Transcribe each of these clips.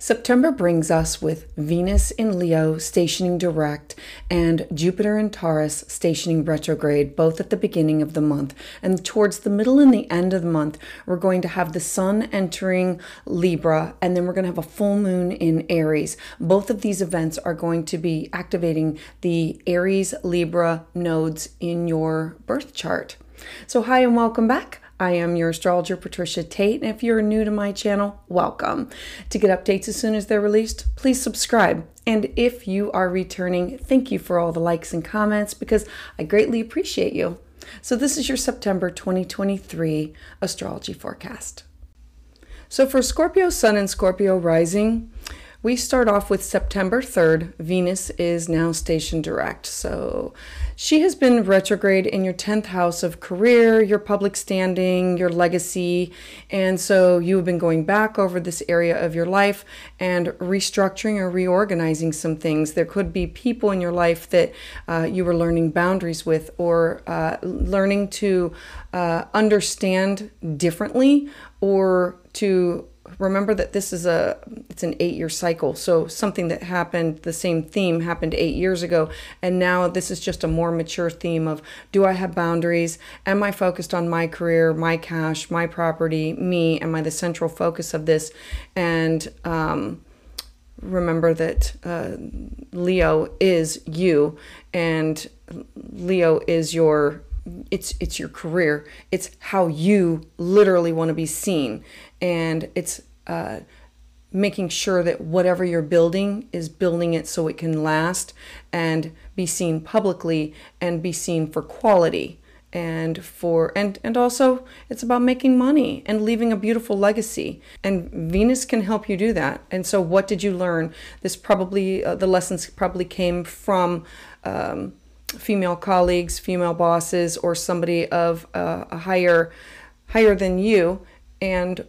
September brings us with Venus in Leo stationing direct and Jupiter in Taurus stationing retrograde, both at the beginning of the month. And towards the middle and the end of the month, we're going to have the Sun entering Libra, and then we're going to have a full moon in Aries. Both of these events are going to be activating the Aries Libra nodes in your birth chart. So, hi and welcome back. I am your astrologer, Patricia Tate, and if you're new to my channel, welcome. To get updates as soon as they're released, please subscribe. And if you are returning, thank you for all the likes and comments because I greatly appreciate you. So, this is your September 2023 astrology forecast. So, for Scorpio Sun and Scorpio Rising, we start off with September 3rd. Venus is now station direct. So she has been retrograde in your 10th house of career, your public standing, your legacy. And so you have been going back over this area of your life and restructuring or reorganizing some things. There could be people in your life that uh, you were learning boundaries with or uh, learning to uh, understand differently or to remember that this is a it's an eight year cycle. So something that happened the same theme happened eight years ago and now this is just a more mature theme of do i have boundaries? Am i focused on my career my cash my property me? Am i the central focus of this? And um, remember that uh, leo is you and leo is your it's it's your career. It's how you literally want to be seen and it's uh, making sure that whatever you're building is building it so it can last and be seen publicly and be seen for quality and for and and also it's about making money and leaving a beautiful legacy. And venus can help you do that. And so what did you learn? This probably uh, the lessons probably came from um, female colleagues female bosses or somebody of uh, a higher higher than you. And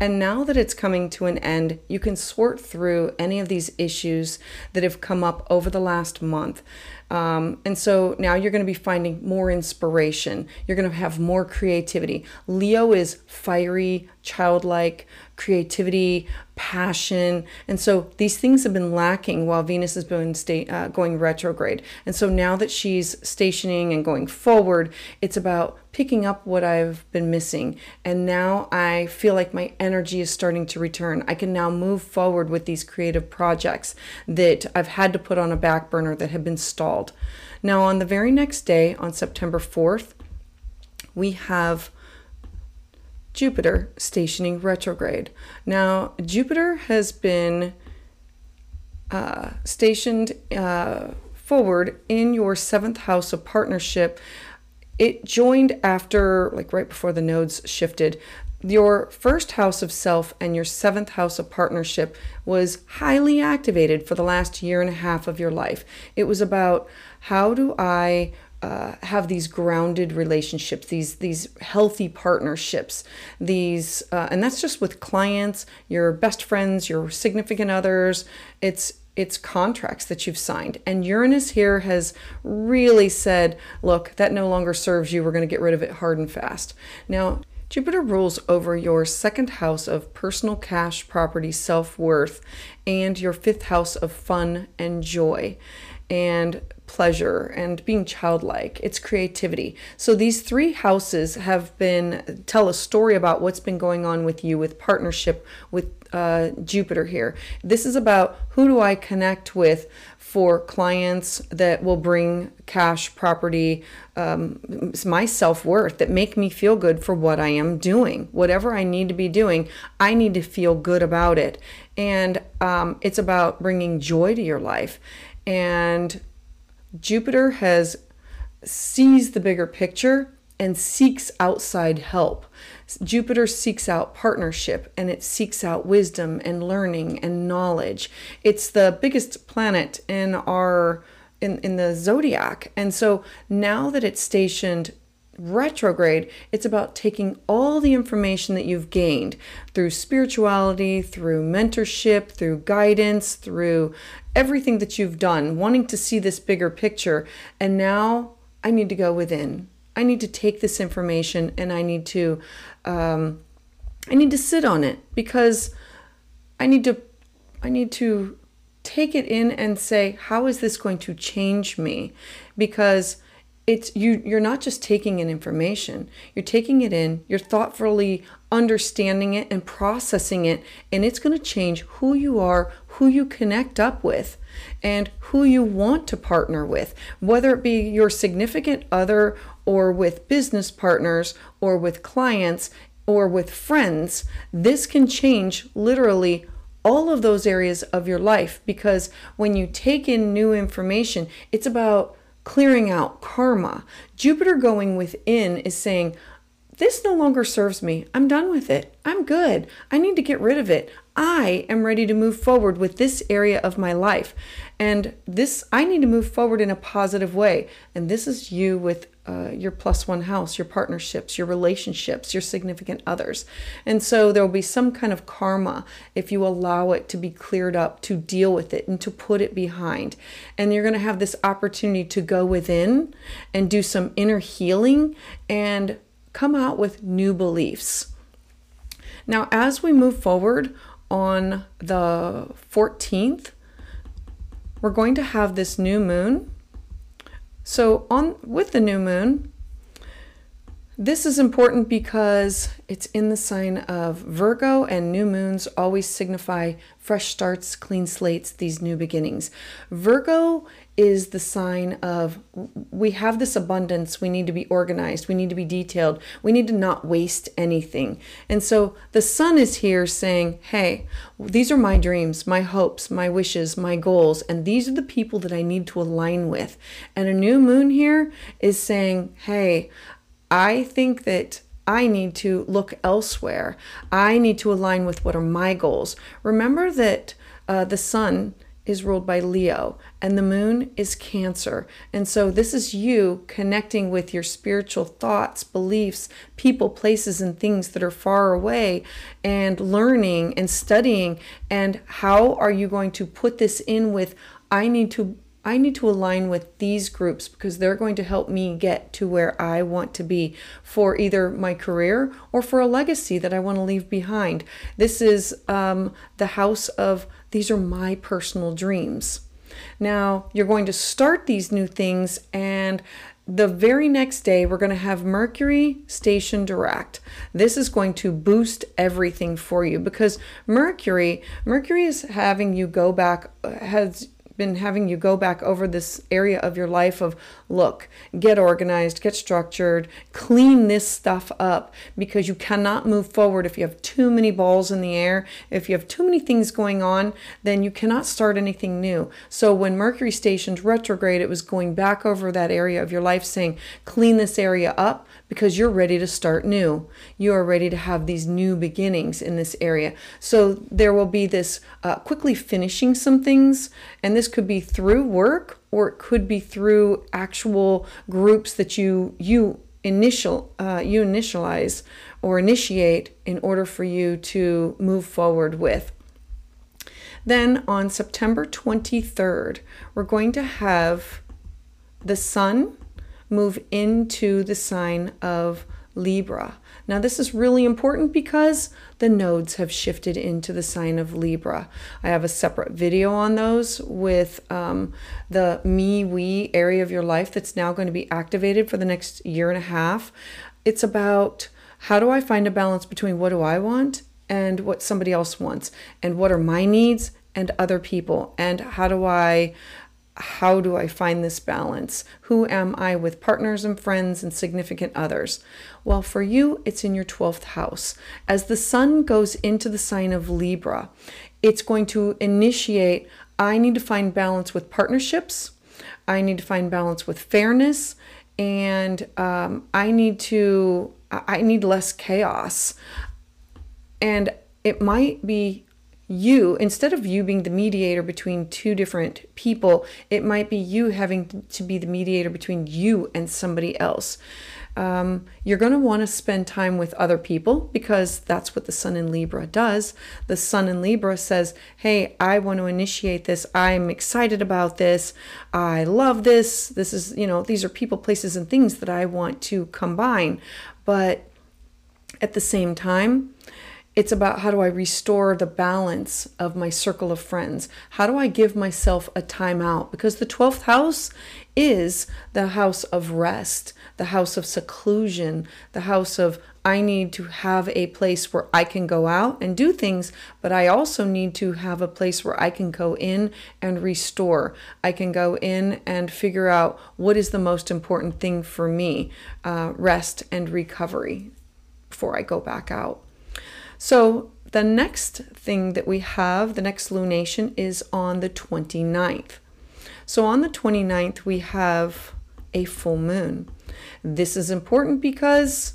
and now that it's coming to an end, you can sort through any of these issues that have come up over the last month. Um, and so now you're going to be finding more inspiration. You're going to have more creativity. Leo is fiery, childlike, creativity, passion. And so these things have been lacking while Venus has been sta- uh, going retrograde. And so now that she's stationing and going forward, it's about picking up what I've been missing. And now I feel like my energy is starting to return. I can now move forward with these creative projects that I've had to put on a back burner that have been stalled. Now, on the very next day, on September 4th, we have Jupiter stationing retrograde. Now, Jupiter has been uh, stationed uh, forward in your seventh house of partnership. It joined after, like right before the nodes shifted. Your first house of self and your seventh house of partnership was highly activated for the last year and a half of your life. It was about how do I uh, have these grounded relationships, these these healthy partnerships, these uh, and that's just with clients, your best friends, your significant others. It's it's contracts that you've signed. And Uranus here has really said, look, that no longer serves you. We're going to get rid of it hard and fast. Now, Jupiter rules over your second house of personal cash, property, self worth, and your fifth house of fun and joy. And pleasure and being childlike it's creativity so these three houses have been tell a story about what's been going on with you with partnership with uh, jupiter here this is about who do i connect with for clients that will bring cash property um, my self-worth that make me feel good for what i am doing. Whatever i need to be doing i need to feel good about it. And um, it's about bringing joy to your life. And Jupiter has sees the bigger picture and seeks outside help. Jupiter seeks out partnership and it seeks out wisdom and learning and knowledge. It's the biggest planet in our in, in the zodiac. And so now that it's stationed retrograde, it's about taking all the information that you've gained through spirituality, through mentorship, through guidance, through everything that you've done, wanting to see this bigger picture. And now I need to go within. I need to take this information and I need to um, I need to sit on it because I need to I need to take it in and say, how is this going to change me? Because it's you you're not just taking in information you're taking it in you're thoughtfully understanding it and processing it and it's going to change who you are who you connect up with and who you want to partner with whether it be your significant other or with business partners or with clients or with friends this can change literally all of those areas of your life because when you take in new information it's about clearing out karma. Jupiter going within is saying, This no longer serves me. I'm done with it. I'm good. I need to get rid of it. I am ready to move forward with this area of my life. And this, I need to move forward in a positive way. And this is you with uh, your plus one house, your partnerships, your relationships, your significant others. And so there will be some kind of karma if you allow it to be cleared up, to deal with it, and to put it behind. And you're going to have this opportunity to go within and do some inner healing and come out with new beliefs. Now, as we move forward on the 14th, we're going to have this new moon so on with the new moon, this is important because it's in the sign of Virgo, and new moons always signify fresh starts, clean slates, these new beginnings. Virgo is the sign of we have this abundance, we need to be organized, we need to be detailed, we need to not waste anything. And so the sun is here saying, Hey, these are my dreams, my hopes, my wishes, my goals, and these are the people that I need to align with. And a new moon here is saying, Hey, I think that I need to look elsewhere. I need to align with what are my goals. Remember that uh, the sun is ruled by Leo and the moon is Cancer. And so this is you connecting with your spiritual thoughts, beliefs, people, places, and things that are far away and learning and studying. And how are you going to put this in with, I need to I need to align with these groups because they're going to help me get to where I want to be for either my career or for a legacy that I want to leave behind. This is um, the house of these are my personal dreams. Now, you're going to start these new things, and the very next day, we're going to have Mercury station direct. This is going to boost everything for you because Mercury, Mercury is having you go back, has been having you go back over this area of your life of look, get organized, get structured, clean this stuff up because you cannot move forward if you have too many balls in the air. If you have too many things going on, then you cannot start anything new. So when Mercury stationed retrograde, it was going back over that area of your life saying, clean this area up because you're ready to start new. You are ready to have these new beginnings in this area. So there will be this uh, quickly finishing some things, and this could be through work or it could be through actual groups that you you initial uh, you initialize or initiate in order for you to move forward with. Then on September 23rd, we're going to have the sun move into the sign of Libra. Now, this is really important because the nodes have shifted into the sign of Libra. I have a separate video on those with um, the me, we area of your life that's now going to be activated for the next year and a half. It's about how do I find a balance between what do I want and what somebody else wants, and what are my needs and other people, and how do I how do I find this balance? Who am I with partners and friends and significant others? Well, for you, it's in your 12th house. As the sun goes into the sign of Libra, it's going to initiate I need to find balance with partnerships, I need to find balance with fairness, and um, I need to, I need less chaos. And it might be you, instead of you being the mediator between two different people, it might be you having to be the mediator between you and somebody else. Um, you're going to want to spend time with other people because that's what the Sun in Libra does. The Sun in Libra says, Hey, I want to initiate this. I'm excited about this. I love this. This is, you know, these are people, places, and things that I want to combine. But at the same time, It's about how do I restore the balance of my circle of friends? How do I give myself a timeout? Because the 12th house is the house of rest, the house of seclusion, the house of I need to have a place where I can go out and do things, but I also need to have a place where I can go in and restore. I can go in and figure out what is the most important thing for me uh, rest and recovery before I go back out. So, the next thing that we have, the next lunation, is on the 29th. So, on the 29th, we have a full moon. This is important because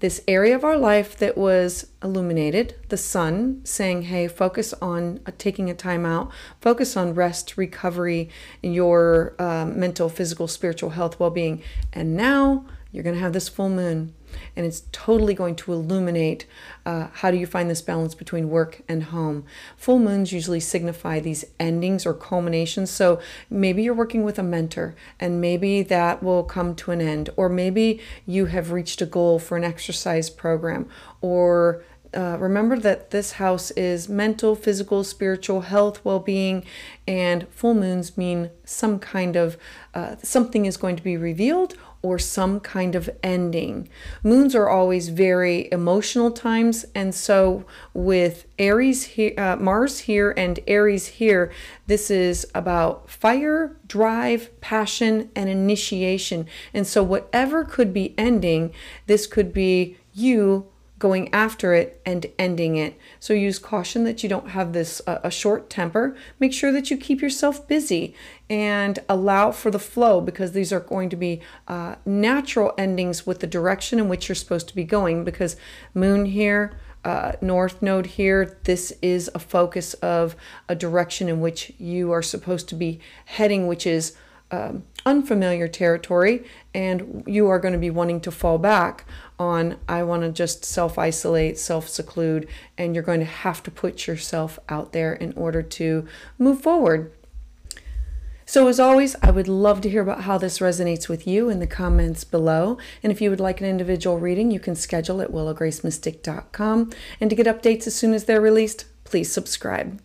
this area of our life that was illuminated, the sun saying, hey, focus on uh, taking a time out, focus on rest, recovery, your uh, mental, physical, spiritual health, well being. And now you're going to have this full moon and it's totally going to illuminate uh, how do you find this balance between work and home. Full moons usually signify these endings or culminations. So maybe you're working with a mentor and maybe that will come to an end or maybe you have reached a goal for an exercise program or uh, remember that this house is mental, physical, spiritual health, well being, and full moons mean some kind of uh, something is going to be revealed or some kind of ending. Moons are always very emotional times, and so with Aries here, uh, Mars here, and Aries here, this is about fire, drive, passion, and initiation. And so, whatever could be ending, this could be you going after it and ending it. So use caution that you don't have this uh, a short temper. Make sure that you keep yourself busy and allow for the flow because these are going to be uh, natural endings with the direction in which you're supposed to be going. Because moon here. Uh, north node here, this is a focus of a direction in which you are supposed to be heading, which is um, unfamiliar territory, and you are going to be wanting to fall back on I want to just self isolate, self seclude, and you're going to have to put yourself out there in order to move forward. So, as always, I would love to hear about how this resonates with you in the comments below. And if you would like an individual reading, you can schedule at willowgracemystik.com. And to get updates as soon as they're released, please subscribe.